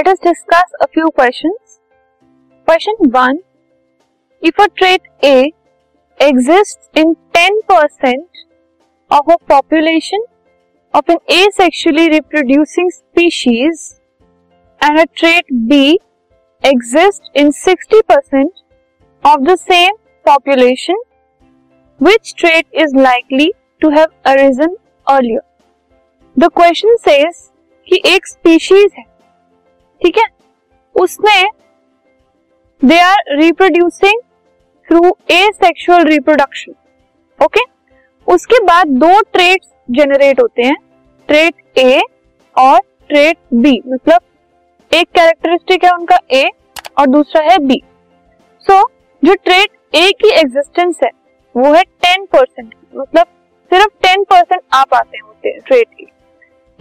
let us discuss a few questions. Question 1. If a trait A exists in 10% of a population of an asexually reproducing species and a trait B exists in 60% of the same population, which trait is likely to have arisen earlier? The question says कि एक species है ठीक है उसमें they are reproducing through asexual reproduction okay उसके बाद दो traits generate होते हैं ट्रेट ए और ट्रेट बी मतलब एक कैरेक्टरिस्टिक है उनका ए और दूसरा है बी सो so, जो ट्रेट ए की एग्जिस्टेंस है वो है टेन परसेंट मतलब सिर्फ़ टेन परसेंट आ पाते होते हैं ट्रेट की।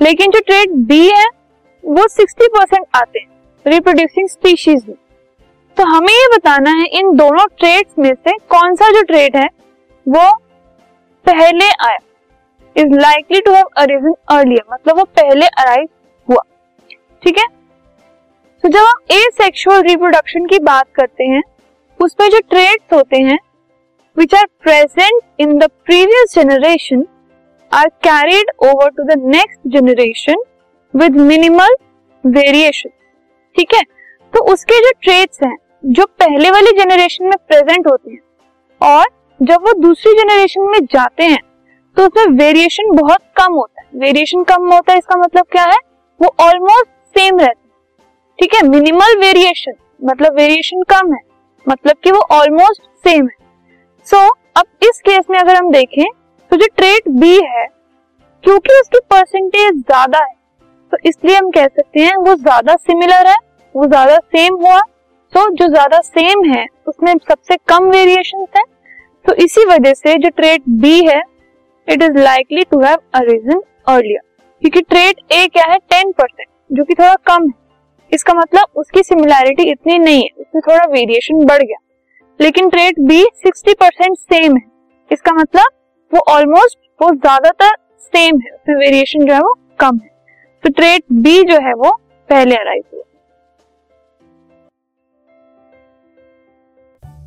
लेकिन जो ट्रेट बी है वो सिक्सटी परसेंट आते हैं। रिप्रोड्यूसिंग स्पीशीज में तो हमें ये बताना है, इन दोनों ट्रेड्स में से कौन सा जो ट्रेड है, वो पहले आया। Is likely to have arisen earlier मतलब वो पहले अराइव हुआ। ठीक है? तो जब हम ए सेक्सुअल रिप्रोडक्शन की बात करते हैं, उसमें जो ट्रेड्स होते हैं which are present in the previous generation are carried over to the next generation with minimal variation ठीक है? तो उसके जो ट्रेड्स हैं जो पहले वाली जनरेशन में प्रेजेंट होते हैं और जब वो दूसरी जनरेशन में जाते हैं तो उसमें वेरिएशन बहुत कम होता है। वेरिएशन कम होता है इसका मतलब क्या है? वो ऑलमोस्ट सेम रहता है। ठीक है? मिनिमल वेरिएशन मतलब वेरिएशन कम है मतलब कि वो ऑलमोस्ट सेम है। सो so, अब इस केस में अगर हम देखें तो जो ट्रेट बी है क्योंकि उसकी परसेंटेज ज़्यादा है तो इसलिए हम कह सकते हैं वो ज़्यादा सिमिलर है वो ज़्यादा सेम हुआ। तो जो ज़्यादा सेम है, उसमें सबसे कम वेरिएशन है। तो इसी वजह से जो ट्रेट बी है it is likely to have arisen earlier क्योंकि ट्रेट ए क्या है? टेन परसेंट जो कि थोड़ा कम है। इसका मतलब उसकी सिमिलैरिटी इतनी नहीं है, उसमें थोड़ा वेरिएशन बढ़ गया। लेकिन trait B sixty percent same है। इसका मतलब वो ऑलमोस्ट वो ज़्यादातर सेम है, उसमें वेरिएशन जो है वो कम है। तो ट्रेट बी जो है वो पहले अराइव हुआ।